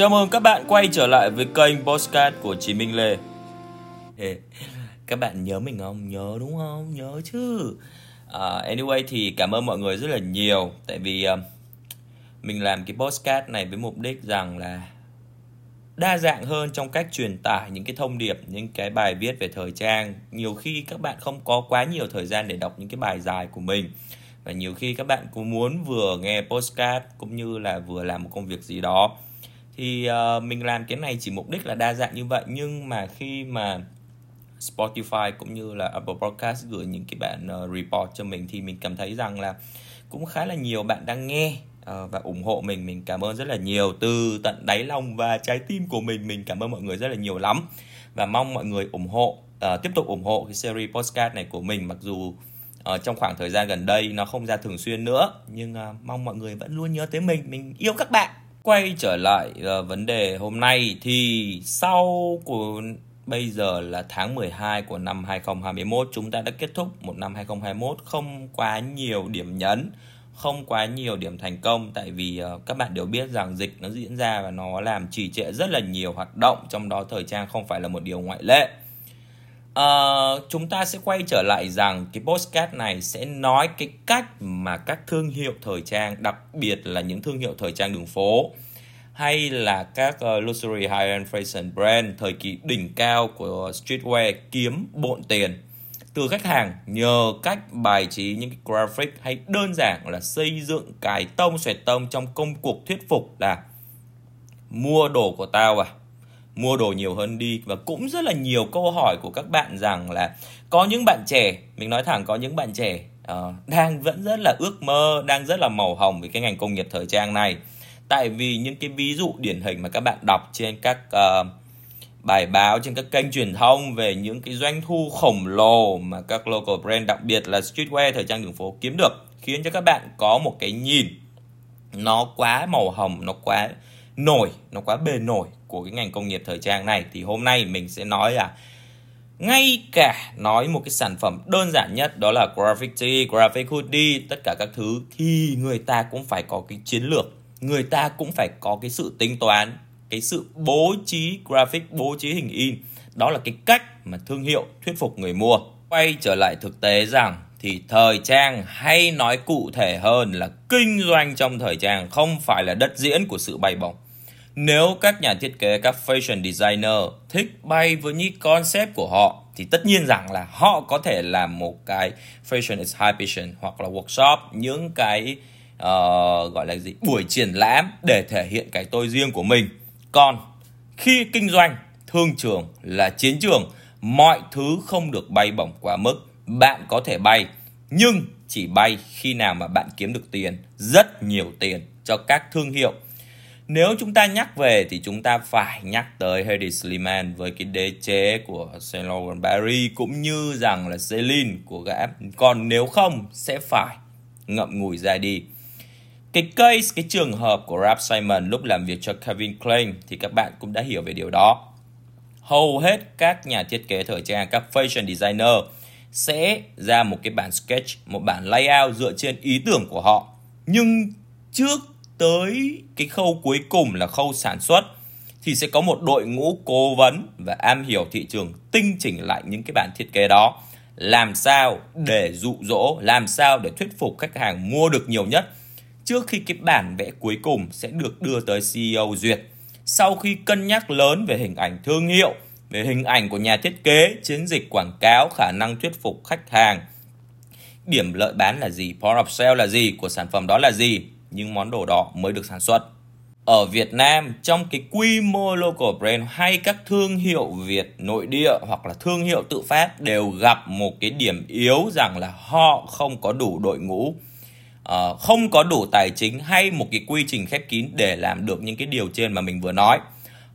Chào mừng các bạn quay trở lại với kênh Postcard của Chí Minh Lê Các bạn nhớ mình không? Nhớ đúng không? Nhớ chứ uh, Anyway thì cảm ơn mọi người rất là nhiều Tại vì uh, mình làm cái postcard này với mục đích rằng là đa dạng hơn trong cách truyền tải những cái thông điệp, những cái bài viết về thời trang. Nhiều khi các bạn không có quá nhiều thời gian để đọc những cái bài dài của mình và nhiều khi các bạn cũng muốn vừa nghe postcard cũng như là vừa làm một công việc gì đó thì uh, mình làm cái này chỉ mục đích là đa dạng như vậy nhưng mà khi mà Spotify cũng như là Apple Podcast gửi những cái bản uh, report cho mình thì mình cảm thấy rằng là cũng khá là nhiều bạn đang nghe uh, và ủng hộ mình. Mình cảm ơn rất là nhiều. Từ tận đáy lòng và trái tim của mình mình cảm ơn mọi người rất là nhiều lắm. Và mong mọi người ủng hộ uh, tiếp tục ủng hộ cái series podcast này của mình. Mặc dù uh, trong khoảng thời gian gần đây nó không ra thường xuyên nữa nhưng uh, mong mọi người vẫn luôn nhớ tới mình. Mình yêu các bạn! Quay trở lại uh, vấn đề hôm nay thì sau của bây giờ là tháng 12 của năm 2021 chúng ta đã kết thúc một năm 2021 không quá nhiều điểm nhấn không quá nhiều điểm thành công tại vì uh, các bạn đều biết rằng dịch nó diễn ra và nó làm trì trệ rất là nhiều hoạt động trong đó thời trang không phải là một điều ngoại lệ. Uh, chúng ta sẽ quay trở lại rằng cái postcard này sẽ nói cái cách mà các thương hiệu thời trang đặc biệt là những thương hiệu thời trang đường phố hay là các uh, luxury high-end fashion brand thời kỳ đỉnh cao của streetwear kiếm bộn tiền. Từ khách hàng nhờ cách bài trí những cái graphic hay đơn giản là xây dựng cái tông xoẹt tông trong công cuộc thuyết phục là mua đồ của tao à mua đồ nhiều hơn đi. Và cũng rất là nhiều câu hỏi của các bạn rằng là có những bạn trẻ mình nói thẳng có những bạn trẻ uh, đang vẫn rất là ước mơ đang rất là màu hồng với cái ngành công nghiệp thời trang này. Tại vì những cái ví dụ điển hình mà các bạn đọc trên các uh, bài báo trên các kênh truyền thông về những cái doanh thu khổng lồ mà các local brand đặc biệt là streetwear thời trang đường phố kiếm được khiến cho các bạn có một cái nhìn nó quá màu hồng nó quá nổi nó quá bề nổi của cái ngành công nghiệp thời trang này thì hôm nay mình sẽ nói là ngay cả nói một cái sản phẩm đơn giản nhất đó là graphic tee, graphic hoodie, tất cả các thứ thì người ta cũng phải có cái chiến lược, người ta cũng phải có cái sự tính toán, cái sự bố trí graphic, bố trí hình in. Đó là cái cách mà thương hiệu thuyết phục người mua. Quay trở lại thực tế rằng thì thời trang hay nói cụ thể hơn là kinh doanh trong thời trang không phải là đất diễn của sự bay bổng nếu các nhà thiết kế, các fashion designer thích bay với những concept của họ thì tất nhiên rằng là họ có thể làm một cái fashion exhibition hoặc là workshop những cái uh, gọi là gì buổi triển lãm để thể hiện cái tôi riêng của mình. Còn khi kinh doanh, thương trường là chiến trường, mọi thứ không được bay bổng quá mức. Bạn có thể bay nhưng chỉ bay khi nào mà bạn kiếm được tiền, rất nhiều tiền cho các thương hiệu nếu chúng ta nhắc về thì chúng ta phải nhắc tới Hedy Sliman với cái đế chế của Saint Laurent Paris cũng như rằng là Celine của gã. Còn nếu không sẽ phải ngậm ngùi ra đi. Cái case, cái trường hợp của Rap Simon lúc làm việc cho Calvin Klein thì các bạn cũng đã hiểu về điều đó. Hầu hết các nhà thiết kế thời trang, các fashion designer sẽ ra một cái bản sketch, một bản layout dựa trên ý tưởng của họ. Nhưng trước tới cái khâu cuối cùng là khâu sản xuất, thì sẽ có một đội ngũ cố vấn và am hiểu thị trường tinh chỉnh lại những cái bản thiết kế đó. Làm sao để dụ dỗ, làm sao để thuyết phục khách hàng mua được nhiều nhất trước khi cái bản vẽ cuối cùng sẽ được đưa tới CEO duyệt? Sau khi cân nhắc lớn về hình ảnh thương hiệu, về hình ảnh của nhà thiết kế, chiến dịch quảng cáo, khả năng thuyết phục khách hàng, điểm lợi bán là gì, point of sale là gì, của sản phẩm đó là gì nhưng món đồ đó mới được sản xuất. Ở Việt Nam, trong cái quy mô local brand hay các thương hiệu Việt nội địa hoặc là thương hiệu tự phát đều gặp một cái điểm yếu rằng là họ không có đủ đội ngũ, ờ, không có đủ tài chính hay một cái quy trình khép kín để làm được những cái điều trên mà mình vừa nói.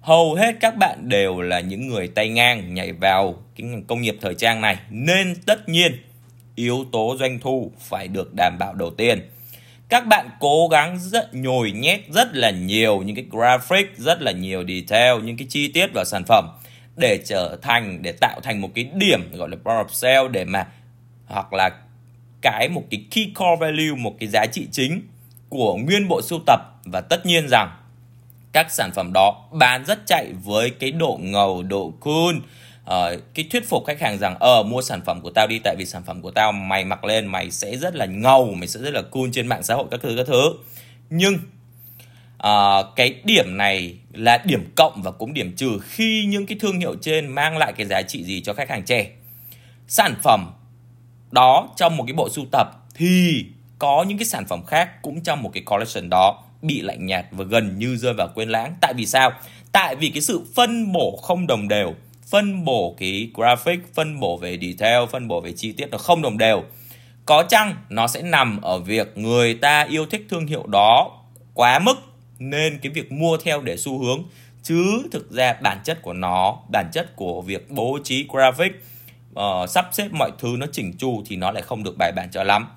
Hầu hết các bạn đều là những người tay ngang nhảy vào cái ngành công nghiệp thời trang này nên tất nhiên yếu tố doanh thu phải được đảm bảo đầu tiên các bạn cố gắng rất nhồi nhét rất là nhiều những cái graphic, rất là nhiều detail, những cái chi tiết vào sản phẩm để trở thành, để tạo thành một cái điểm gọi là power of sale để mà, hoặc là cái một cái key core value, một cái giá trị chính của nguyên bộ sưu tập. Và tất nhiên rằng các sản phẩm đó bán rất chạy với cái độ ngầu, độ cool uh, cái thuyết phục khách hàng rằng ờ mua sản phẩm của tao đi tại vì sản phẩm của tao mày mặc lên mày sẽ rất là ngầu mày sẽ rất là cool trên mạng xã hội các thứ các thứ. Nhưng uh, cái điểm này là điểm cộng và cũng điểm trừ khi những cái thương hiệu trên mang lại cái giá trị gì cho khách hàng trẻ sản phẩm đó trong một cái bộ sưu tập thì có những cái sản phẩm khác cũng trong một cái collection đó bị lạnh nhạt và gần như rơi vào quên lãng. Tại vì sao? Tại vì cái sự phân bổ không đồng đều phân bổ cái graphic phân bổ về detail phân bổ về chi tiết nó không đồng đều. Có chăng nó sẽ nằm ở việc người ta yêu thích thương hiệu đó quá mức nên cái việc mua theo để xu hướng? Chứ thực ra bản chất của nó bản chất của việc bố trí graphic uh, sắp xếp mọi thứ nó chỉnh chu thì nó lại không được bài bản cho lắm.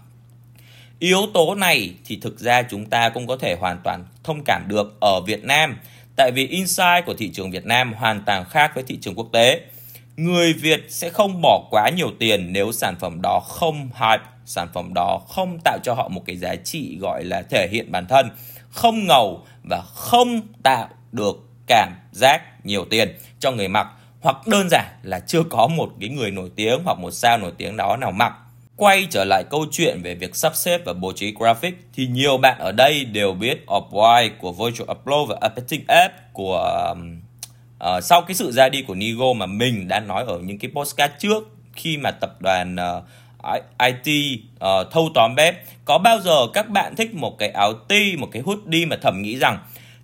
Yếu tố này thì thực ra chúng ta cũng có thể hoàn toàn thông cảm được. Ở Việt Nam tại vì insight của thị trường Việt Nam hoàn toàn khác với thị trường quốc tế. Người Việt sẽ không bỏ quá nhiều tiền nếu sản phẩm đó không hype, sản phẩm đó không tạo cho họ một cái giá trị gọi là thể hiện bản thân, không ngầu và không tạo được cảm giác nhiều tiền cho người mặc, hoặc đơn giản là chưa có một cái người nổi tiếng hoặc một sao nổi tiếng đó nào mặc quay trở lại câu chuyện về việc sắp xếp và bố trí graphic thì nhiều bạn ở đây đều biết Off-White của Virtual Upload và Updating App của uh, sau cái sự ra đi của Nigo mà mình đã nói ở những cái postcard trước khi mà tập đoàn ờ, uh, IT uh, ờ, thâu tóm bếp có bao giờ các bạn thích một cái áo ti một cái hoodie mà thầm nghĩ rằng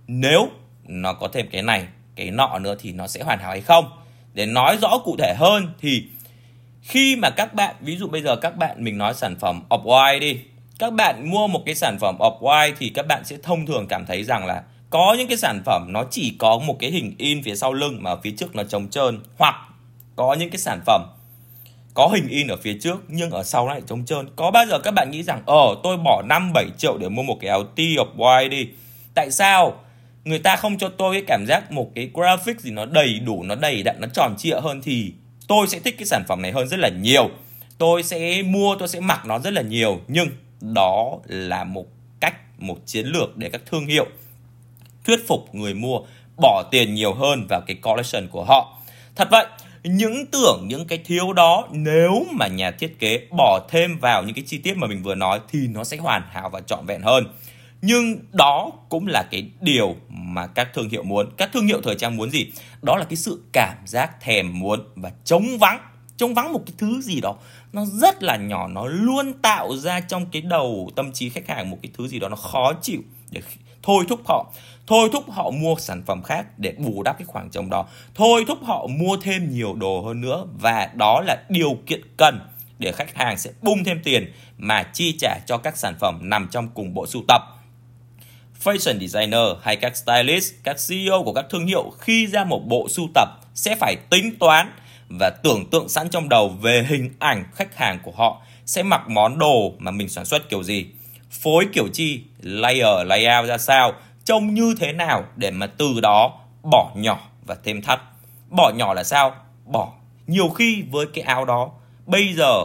nếu nó có thêm cái này cái nọ nữa thì nó sẽ hoàn hảo hay không? Để nói rõ cụ thể hơn thì khi mà các bạn, ví dụ bây giờ các bạn, mình nói sản phẩm off white đi. Các bạn mua một cái sản phẩm off white thì các bạn sẽ thông thường cảm thấy rằng là có những cái sản phẩm nó chỉ có một cái hình in phía sau lưng mà phía trước nó trống trơn, hoặc có những cái sản phẩm có hình in ở phía trước nhưng ở sau lại trống trơn. Có bao giờ các bạn nghĩ rằng ờ tôi bỏ 5 7 triệu để mua một cái áo tee of white đi. Tại sao người ta không cho tôi cái cảm giác một cái graphic gì nó đầy đủ, nó đầy đặn, nó tròn trịa hơn thì tôi sẽ thích cái sản phẩm này hơn rất là nhiều. Tôi sẽ mua, tôi sẽ mặc nó rất là nhiều. Nhưng đó là một cách, một chiến lược để các thương hiệu thuyết phục người mua bỏ tiền nhiều hơn vào cái collection của họ. Thật vậy, những tưởng, những cái thiếu đó, nếu mà nhà thiết kế bỏ thêm vào những cái chi tiết mà mình vừa nói thì nó sẽ hoàn hảo và trọn vẹn hơn nhưng đó cũng là cái điều mà các thương hiệu muốn. Các thương hiệu thời trang muốn gì? Đó là cái sự cảm giác thèm muốn và chống vắng. Chống vắng một cái thứ gì đó. Nó rất là nhỏ, nó luôn tạo ra trong cái đầu tâm trí khách hàng một cái thứ gì đó nó khó chịu. Để thôi thúc họ. Thôi thúc họ mua sản phẩm khác để bù đắp cái khoảng trống đó. Thôi thúc họ mua thêm nhiều đồ hơn nữa và đó là điều kiện cần để khách hàng sẽ bung thêm tiền mà chi trả cho các sản phẩm nằm trong cùng bộ sưu tập fashion designer hay các stylist, các CEO của các thương hiệu khi ra một bộ sưu tập sẽ phải tính toán và tưởng tượng sẵn trong đầu về hình ảnh khách hàng của họ sẽ mặc món đồ mà mình sản xuất kiểu gì, phối kiểu chi, layer, layout ra sao, trông như thế nào để mà từ đó bỏ nhỏ và thêm thắt. Bỏ nhỏ là sao? Bỏ. Nhiều khi với cái áo đó, bây giờ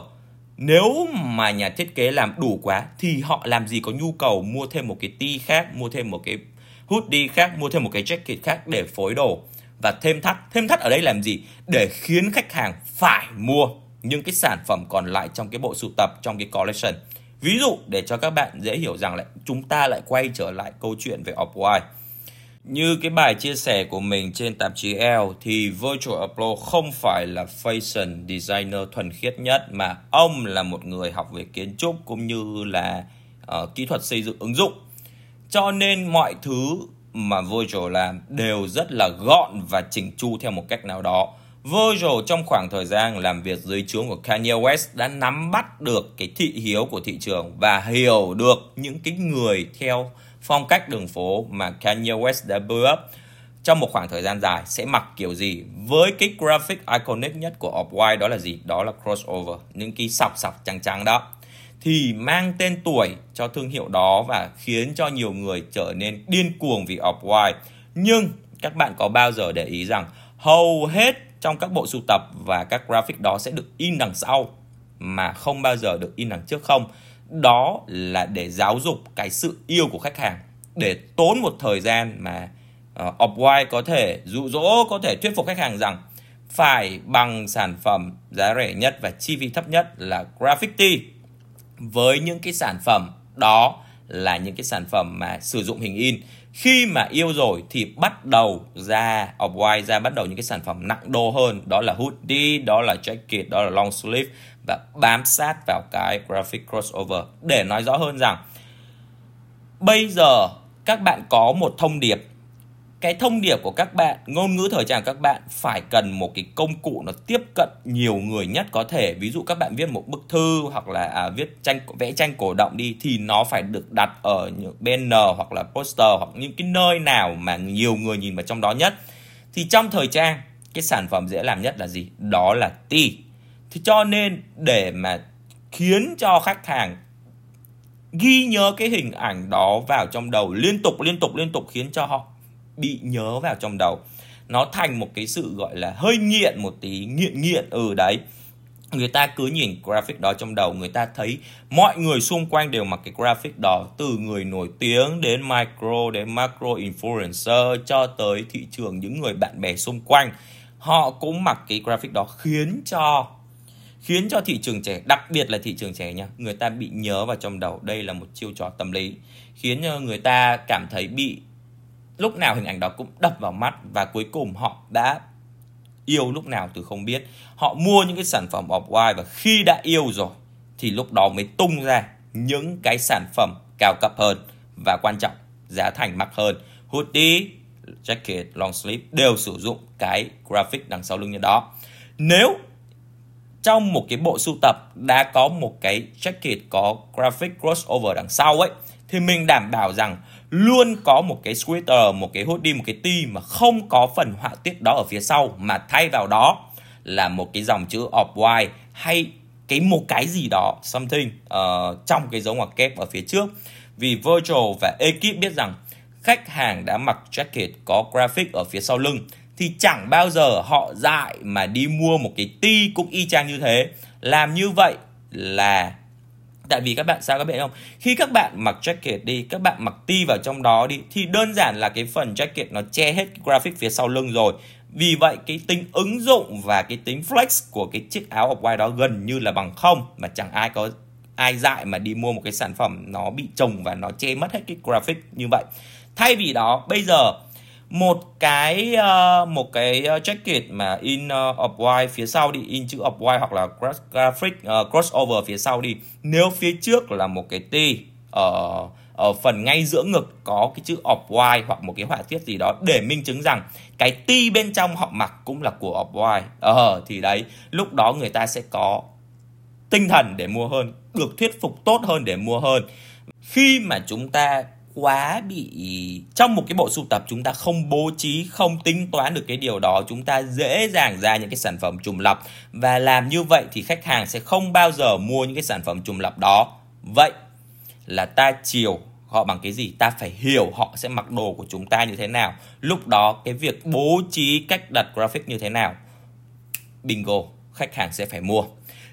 nếu mà nhà thiết kế làm đủ quá, thì họ làm gì có nhu cầu mua thêm một cái ti khác, mua thêm một cái hoodie khác, mua thêm một cái jacket khác để phối đồ? Và thêm thắt thêm thắt ở đây làm gì? Để khiến khách hàng phải mua những cái sản phẩm còn lại trong cái bộ sưu tập, trong cái collection. Ví dụ, để cho các bạn dễ hiểu rằng lại chúng ta lại quay trở lại câu chuyện về off white như cái bài chia sẻ của mình trên tạp chí L thì Virtual Abloh không phải là fashion designer thuần khiết nhất mà ông là một người học về kiến trúc cũng như là uh, kỹ thuật xây dựng ứng dụng. Cho nên mọi thứ mà Virgil làm đều rất là gọn và chỉnh chu theo một cách nào đó. Virgil trong khoảng thời gian làm việc dưới trướng của Kanye West đã nắm bắt được cái thị hiếu của thị trường và hiểu được những cái người theo phong cách đường phố mà Kanye West đã build up trong một khoảng thời gian dài sẽ mặc kiểu gì với cái graphic iconic nhất của Off-White đó là gì? Đó là crossover, những cái sọc sọc trắng trắng đó thì mang tên tuổi cho thương hiệu đó và khiến cho nhiều người trở nên điên cuồng vì Off-White. Nhưng các bạn có bao giờ để ý rằng hầu hết trong các bộ sưu tập và các graphic đó sẽ được in đằng sau mà không bao giờ được in đằng trước không? Đó là để giáo dục cái sự yêu của khách hàng để tốn một thời gian mà ờ, uh, Off-White có thể dụ dỗ có thể thuyết phục khách hàng rằng phải bằng sản phẩm giá rẻ nhất và chi phí thấp nhất là graffiti với những cái sản phẩm đó là những cái sản phẩm mà sử dụng hình in khi mà yêu rồi thì bắt đầu ra off white ra bắt đầu những cái sản phẩm nặng đô hơn đó là hoodie đó là jacket đó là long sleeve và bám sát vào cái graphic crossover. Để nói rõ hơn rằng bây giờ các bạn có một thông điệp. Cái thông điệp của các bạn ngôn ngữ thời trang của các bạn phải cần một cái công cụ nó tiếp cận nhiều người nhất có thể. Ví dụ các bạn viết một bức thư hoặc là à, viết tranh vẽ tranh cổ động đi thì nó phải được đặt ở những banner hoặc là poster hoặc những cái nơi nào mà nhiều người nhìn vào trong đó nhất. Thì trong thời trang cái sản phẩm dễ làm nhất là gì? Đó là ti thì cho nên để mà khiến cho khách hàng ghi nhớ cái hình ảnh đó vào trong đầu, liên tục liên tục liên tục khiến cho họ bị nhớ vào trong đầu. Nó thành một cái sự gọi là hơi nghiện một tí, nghiện nghiện ừ đấy. Người ta cứ nhìn graphic đó trong đầu, người ta thấy mọi người xung quanh đều mặc cái graphic đó, từ người nổi tiếng đến micro, đến macro influencer, cho tới thị trường những người bạn bè xung quanh. Họ cũng mặc cái graphic đó khiến cho khiến cho thị trường trẻ, đặc biệt là thị trường trẻ nha người ta bị nhớ vào trong đầu. Đây là một chiêu trò tâm lý, khiến người ta cảm thấy bị, lúc nào hình ảnh đó cũng đập vào mắt và cuối cùng họ đã yêu lúc nào từ không biết. Họ mua những cái sản phẩm off white và khi đã yêu rồi thì lúc đó mới tung ra những cái sản phẩm cao cấp hơn và quan trọng, giá thành mắc hơn. Hoodie, jacket, long sleeve đều sử dụng cái graphic đằng sau lưng như đó. Nếu trong một cái bộ sưu tập đã có một cái jacket có graphic crossover đằng sau ấy thì mình đảm bảo rằng luôn có một cái sweater, một cái hoodie, một cái tee mà không có phần họa tiết đó ở phía sau mà thay vào đó là một cái dòng chữ off white hay cái một cái gì đó something uh, trong cái dấu ngoặc kép ở phía trước. Vì Virgil và ekip biết rằng khách hàng đã mặc jacket có graphic ở phía sau lưng thì chẳng bao giờ họ dại mà đi mua một cái ti cũng y chang như thế. Làm như vậy là, tại vì các bạn, sao các bạn không? Khi các bạn mặc jacket đi, các bạn mặc ti vào trong đó đi, thì đơn giản là cái phần jacket nó che hết cái graphic phía sau lưng rồi. Vì vậy, cái tính ứng dụng và cái tính flex của cái chiếc áo off white đó gần như là bằng không, mà chẳng ai có, ai dại mà đi mua một cái sản phẩm nó bị trồng và nó che mất hết cái graphic như vậy. Thay vì đó, bây giờ một cái uh, một cái ờ, jacket mà in uh, white phía sau đi in chữ of white hoặc là graphic uh, crossover phía sau đi. Nếu phía trước là một cái T ở ở phần ngay giữa ngực có cái chữ of white hoặc một cái họa tiết gì đó để minh chứng rằng cái T bên trong họ mặc cũng là của of white. Ờ thì đấy lúc đó người ta sẽ có tinh thần để mua hơn được thuyết phục tốt hơn để mua hơn. Khi mà chúng ta quá bị, trong một cái bộ sưu tập chúng ta không bố trí, không tính toán được cái điều đó, chúng ta dễ dàng ra những cái sản phẩm trùng lập. Và làm như vậy thì khách hàng sẽ không bao giờ mua những cái sản phẩm trùng lập đó. Vậy là ta chiều họ bằng cái gì? Ta phải hiểu họ sẽ mặc đồ của chúng ta như thế nào. Lúc đó cái việc bố trí cách đặt graphic như thế nào? Bingo, khách hàng sẽ phải mua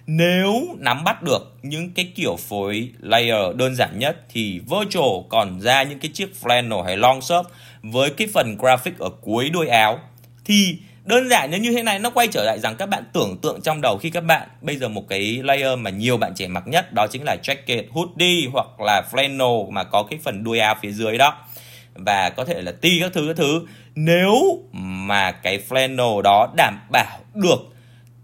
nếu nắm bắt được những cái kiểu phối layer đơn giản nhất thì Virtual còn ra những cái chiếc flannel hay long shirt với cái phần graphic ở cuối đuôi áo. Thì đơn giản như thế này nó quay trở lại rằng các bạn tưởng tượng trong đầu khi các bạn bây giờ một cái layer mà nhiều bạn trẻ mặc nhất đó chính là jacket, hoodie hoặc là flannel mà có cái phần đuôi áo phía dưới đó. Và có thể là ti các thứ các thứ. Nếu mà cái flannel đó đảm bảo được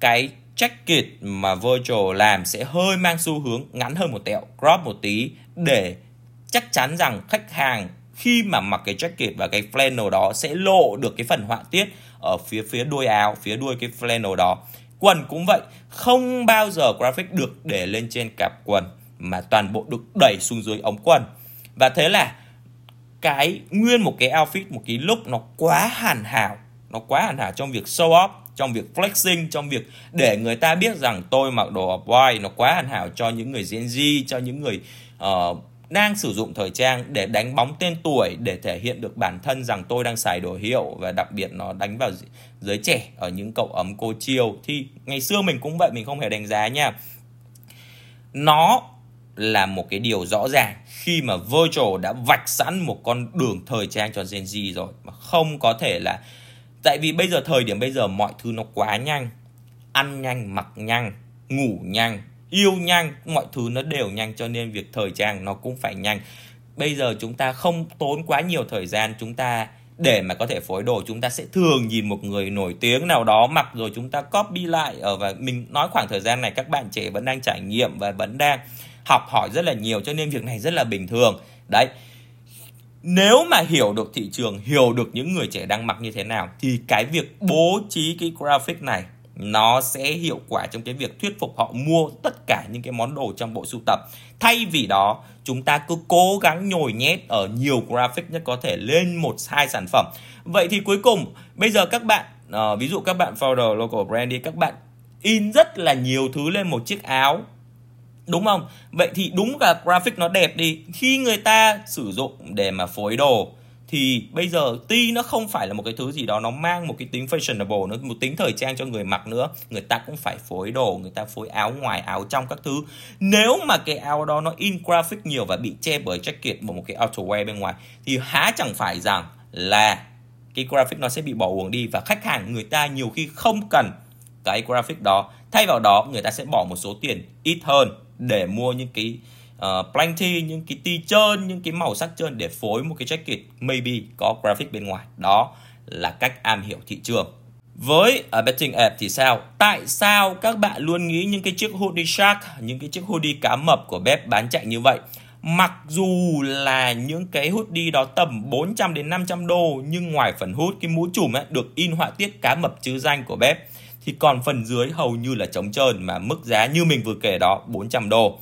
cái jacket mà Virgil làm sẽ hơi mang xu hướng ngắn hơn một tẹo, crop một tí để chắc chắn rằng khách hàng khi mà mặc cái jacket và cái flannel đó sẽ lộ được cái phần họa tiết ở phía phía đuôi áo, phía đuôi cái flannel đó. Quần cũng vậy, không bao giờ graphic được để lên trên cặp quần mà toàn bộ được đẩy xuống dưới ống quần. Và thế là cái nguyên một cái outfit, một cái look nó quá hoàn hảo, nó quá hoàn hảo trong việc show off trong việc flexing trong việc để người ta biết rằng tôi mặc đồ off white nó quá hoàn hảo cho những người Gen Z cho những người uh, đang sử dụng thời trang để đánh bóng tên tuổi để thể hiện được bản thân rằng tôi đang xài đồ hiệu và đặc biệt nó đánh vào giới trẻ ở những cậu ấm cô chiêu. Thì ngày xưa mình cũng vậy mình không hề đánh giá nha. Nó là một cái điều rõ ràng khi mà Virgil đã vạch sẵn một con đường thời trang cho Gen Z rồi mà không có thể là tại vì bây giờ, thời điểm bây giờ mọi thứ nó quá nhanh. Ăn nhanh, mặc nhanh, ngủ nhanh, yêu nhanh, mọi thứ nó đều nhanh cho nên việc thời trang nó cũng phải nhanh. Bây giờ chúng ta không tốn quá nhiều thời gian, chúng ta để mà có thể phối đồ, chúng ta sẽ thường nhìn một người nổi tiếng nào đó, mặc rồi chúng ta copy lại. Ở và mình nói khoảng thời gian này các bạn trẻ vẫn đang trải nghiệm và vẫn đang học hỏi rất là nhiều cho nên việc này rất là bình thường. Đấy nếu mà hiểu được thị trường hiểu được những người trẻ đang mặc như thế nào thì cái việc bố trí cái graphic này nó sẽ hiệu quả trong cái việc thuyết phục họ mua tất cả những cái món đồ trong bộ sưu tập. Thay vì đó chúng ta cứ cố gắng nhồi nhét ở nhiều graphic nhất có thể lên một hai sản phẩm. Vậy thì cuối cùng bây giờ các bạn uh, ví dụ các bạn founder local brand đi các bạn in rất là nhiều thứ lên một chiếc áo đúng không? Vậy thì đúng là graphic nó đẹp đi. Khi người ta sử dụng để mà phối đồ, thì bây giờ tuy nó không phải là một cái thứ gì đó, nó mang một cái tính fashionable, nó một tính thời trang cho người mặc nữa, người ta cũng phải phối đồ, người ta phối áo ngoài, áo trong các thứ. Nếu mà cái áo đó nó in graphic nhiều và bị che bởi jacket một một cái outerwear bên ngoài, thì há chẳng phải rằng là cái graphic nó sẽ bị bỏ uổng đi và khách hàng người ta nhiều khi không cần cái graphic đó. Thay vào đó, người ta sẽ bỏ một số tiền ít hơn để mua những cái uh, plenty những cái ti trơn những cái màu sắc trơn để phối một cái jacket maybe có graphic bên ngoài đó là cách am hiểu thị trường với uh, betting app thì sao? Tại sao các bạn luôn nghĩ những cái chiếc hoodie shark, những cái chiếc hoodie cá mập của bếp bán chạy như vậy? Mặc dù là những cái hoodie đó tầm 400 đến 500 đô nhưng ngoài phần hút cái mũ trùm ấy được in họa tiết cá mập chữ danh của bếp thì còn phần dưới hầu như là trống trơn mà mức giá như mình vừa kể đó 400 đô.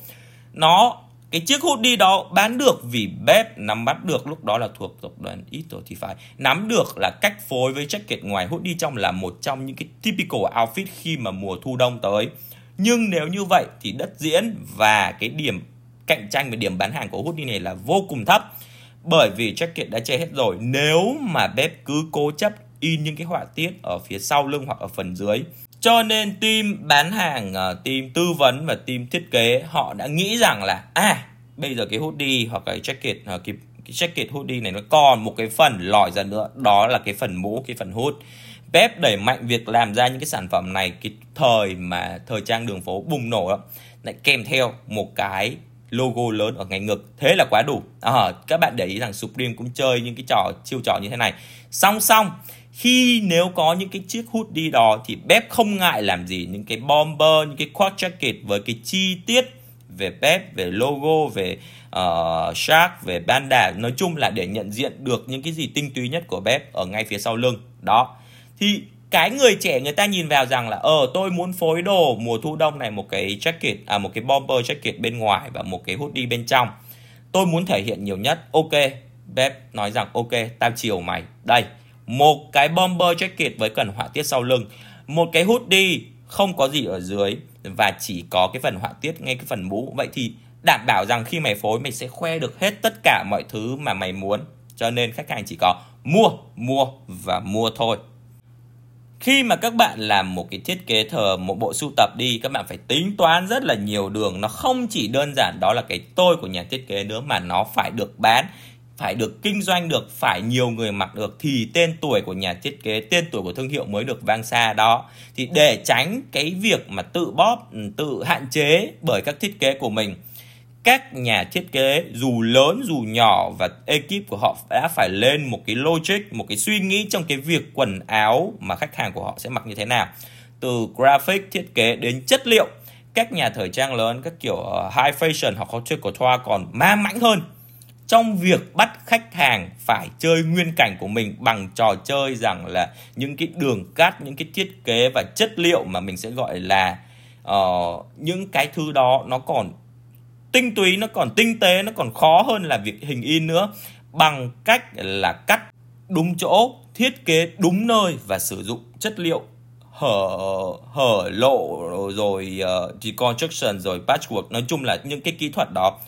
Nó, cái chiếc hoodie đó bán được vì bếp, nắm bắt được lúc đó là thuộc tập đoàn ito thì phải. Nắm được là cách phối với jacket ngoài hoodie trong là một trong những cái typical outfit khi mà mùa thu đông tới. Nhưng nếu như vậy thì đất diễn và cái điểm cạnh tranh về điểm bán hàng của hoodie này là vô cùng thấp. Bởi vì jacket đã che hết rồi. Nếu mà bếp cứ cố chấp in những cái họa tiết ở phía sau lưng hoặc ở phần dưới. Cho nên team bán hàng, ờ, team tư vấn và team thiết kế họ đã nghĩ rằng là à bây giờ cái hoodie hoặc cái jacket hoặc cái, cái jacket hoodie này nó còn một cái phần lòi ra nữa đó là cái phần mũ cái phần hood. Pep đẩy mạnh việc làm ra những cái sản phẩm này cái thời mà thời trang đường phố bùng nổ đó, lại kèm theo một cái logo lớn ở ngay ngực. Thế là quá đủ. À, các bạn để ý rằng Supreme cũng chơi những cái trò chiêu trò như thế này. Song song khi nếu có những cái chiếc hoodie đó thì bếp không ngại làm gì. Những cái bomber những cái quad jacket với cái chi tiết về bếp về logo về uh, shark về banda nói chung là để nhận diện được những cái gì tinh túy nhất của bếp ở ngay phía sau lưng. Đó. Thì cái người trẻ người ta nhìn vào rằng là ờ tôi muốn phối đồ mùa thu đông này một cái jacket à một cái bomber jacket bên ngoài và một cái hoodie bên trong. Tôi muốn thể hiện nhiều nhất. Ok. Bếp nói rằng ok tao chiều mày. Đây một cái bomber jacket với cần họa tiết sau lưng. Một cái hoodie không có gì ở dưới và chỉ có cái phần họa tiết, ngay cái phần mũ. Vậy thì đảm bảo rằng khi mày phối, mày sẽ khoe được hết tất cả mọi thứ mà mày muốn. Cho nên khách hàng chỉ có mua mua và mua thôi. Khi mà các bạn làm một cái thiết kế thờ, một bộ sưu tập đi, các bạn phải tính toán rất là nhiều đường. Nó không chỉ đơn giản đó là cái tôi của nhà thiết kế nữa, mà nó phải được bán phải được kinh doanh được, phải nhiều người mặc được thì tên tuổi của nhà thiết kế, tên tuổi của thương hiệu mới được vang xa đó. Thì để tránh cái việc mà tự bóp, tự hạn chế bởi các thiết kế của mình, các nhà thiết kế dù lớn dù nhỏ và ekip của họ đã phải lên một cái logic, một cái suy nghĩ trong cái việc quần áo mà khách hàng của họ sẽ mặc như thế nào. Từ graphic thiết kế đến chất liệu, các nhà thời trang lớn, các kiểu ờ, high fashion hoặc culture couture còn ma mãnh hơn trong việc bắt khách hàng phải chơi nguyên cảnh của mình bằng trò chơi rằng là những cái đường cắt những cái thiết kế và chất liệu mà mình sẽ gọi là uh, những cái thứ đó nó còn tinh túy nó còn tinh tế nó còn khó hơn là việc hình in nữa. Bằng cách là cắt đúng chỗ thiết kế đúng nơi và sử dụng chất liệu hở hở lộ rồi uh, deconstruction rồi patchwork. Nói chung là những cái kỹ thuật đó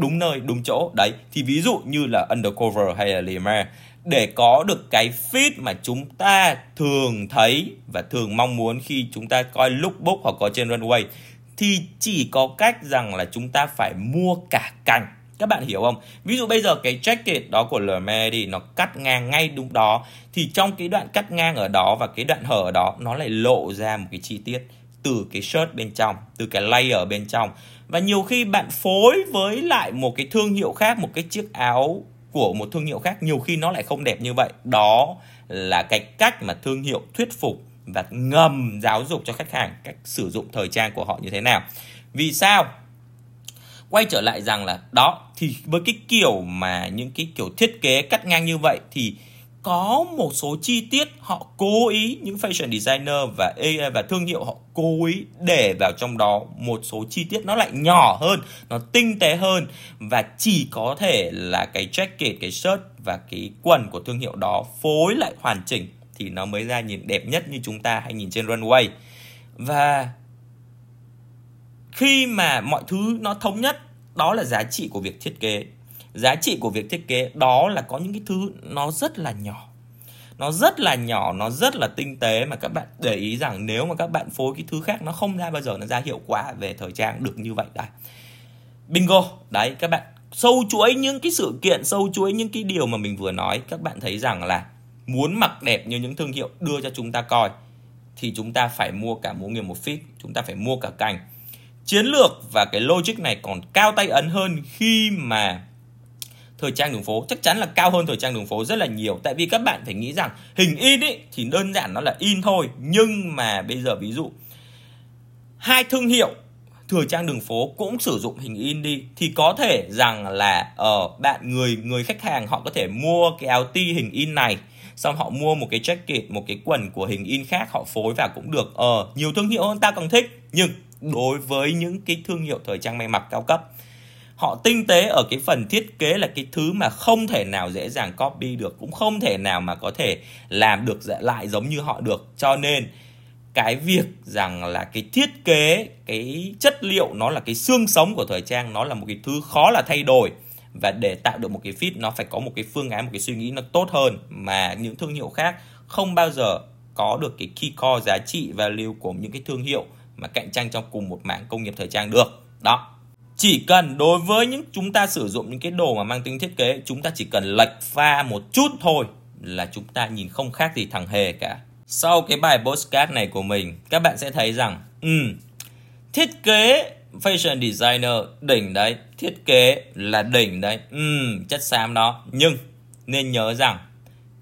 đúng nơi, đúng chỗ. Đấy, thì ví dụ như là undercover hay là Lima, để có được cái fit mà chúng ta thường thấy và thường mong muốn khi chúng ta coi lookbook hoặc có trên runway, thì chỉ có cách rằng là chúng ta phải mua cả cành. Các bạn hiểu không? Ví dụ bây giờ cái jacket đó của Lerme đi, nó cắt ngang ngay đúng đó, thì trong cái đoạn cắt ngang ở đó và cái đoạn hở ở đó, nó lại lộ ra một cái chi tiết từ cái shirt bên trong, từ cái layer bên trong và nhiều khi bạn phối với lại một cái thương hiệu khác, một cái chiếc áo của một thương hiệu khác, nhiều khi nó lại không đẹp như vậy. Đó là cái cách mà thương hiệu thuyết phục và ngầm giáo dục cho khách hàng cách sử dụng thời trang của họ như thế nào. Vì sao? Quay trở lại rằng là đó, thì với cái kiểu mà, những cái kiểu thiết kế cắt ngang như vậy thì có một số chi tiết họ cố ý, những fashion designer và và thương hiệu họ cố ý để vào trong đó, một số chi tiết nó lại nhỏ hơn, nó tinh tế hơn và chỉ có thể là cái jacket, cái shirt và cái quần của thương hiệu đó phối lại hoàn chỉnh thì nó mới ra nhìn đẹp nhất như chúng ta hay nhìn trên runway. Và khi mà mọi thứ nó thống nhất, đó là giá trị của việc thiết kế giá trị của việc thiết kế đó là có những cái thứ nó rất là nhỏ. Nó rất là nhỏ, nó rất là tinh tế mà các bạn để ý rằng nếu mà các bạn phối cái thứ khác nó không ra bao giờ, nó ra hiệu quả về thời trang được như vậy đấy bingo. Đấy, các bạn sâu chuỗi những cái sự kiện, sâu chuỗi những cái điều mà mình vừa nói, các bạn thấy rằng là muốn mặc đẹp như những thương hiệu đưa cho chúng ta coi, thì chúng ta phải mua cả mũ nghiệp một fit, chúng ta phải mua cả cành. Chiến lược và cái logic này còn cao tay ấn hơn khi mà thời trang đường phố. Chắc chắn là cao hơn thời trang đường phố rất là nhiều. Tại vì các bạn phải nghĩ rằng hình in ấy thì đơn giản nó là in thôi. Nhưng mà bây giờ ví dụ hai thương hiệu thời trang đường phố cũng sử dụng hình in đi thì có thể rằng là ở uh, bạn người người khách hàng họ có thể mua cái áo ti hình in này xong họ mua một cái jacket một cái quần của hình in khác họ phối vào cũng được. Ờ uh, nhiều thương hiệu hơn ta còn thích. Nhưng đối với những cái thương hiệu thời trang may mặc cao cấp họ tinh tế ở cái phần thiết kế là cái thứ mà không thể nào dễ dàng copy được, cũng không thể nào mà có thể làm được lại giống như họ được. Cho nên, cái việc rằng là cái thiết kế, cái chất liệu, nó là cái xương sống của thời trang, nó là một cái thứ khó là thay đổi. Và để tạo được một cái fit, nó phải có một cái phương án, một cái suy nghĩ nó tốt hơn mà những thương hiệu khác không bao giờ có được cái key core giá trị value của những cái thương hiệu mà cạnh tranh trong cùng một mảng công nghiệp thời trang được. Đó chỉ cần đối với những chúng ta sử dụng những cái đồ mà mang tính thiết kế chúng ta chỉ cần lệch pha một chút thôi là chúng ta nhìn không khác gì thằng hề cả. Sau cái bài postcard này của mình các bạn sẽ thấy rằng um, thiết kế fashion designer đỉnh đấy thiết kế là đỉnh đấy um, chất xám đó. Nhưng nên nhớ rằng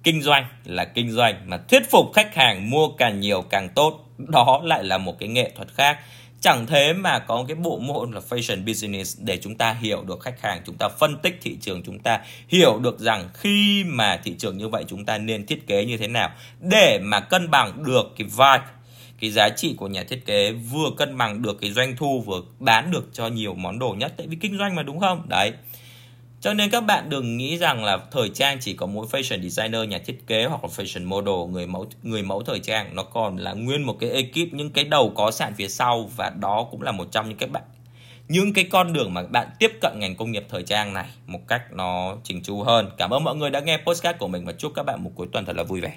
kinh doanh là kinh doanh mà thuyết phục khách hàng mua càng nhiều càng tốt đó lại là một cái nghệ thuật khác chẳng thế mà có cái bộ môn là fashion business để chúng ta hiểu được khách hàng, chúng ta phân tích thị trường, chúng ta hiểu được rằng khi mà thị trường như vậy chúng ta nên thiết kế như thế nào để mà cân bằng được cái vibe, cái giá trị của nhà thiết kế, vừa cân bằng được cái doanh thu, vừa bán được cho nhiều món đồ nhất. Tại vì kinh doanh mà, đúng không? Đấy cho nên các bạn đừng nghĩ rằng là thời trang chỉ có mỗi fashion designer, nhà thiết kế hoặc là fashion model, người mẫu người mẫu thời trang, nó còn là nguyên một cái ekip những cái đầu có sạn phía sau và đó cũng là một trong những cái bạn những cái con đường mà bạn tiếp cận ngành công nghiệp thời trang này một cách nó chỉnh chu hơn. Cảm ơn mọi người đã nghe podcast của mình và chúc các bạn một cuối tuần thật là vui vẻ.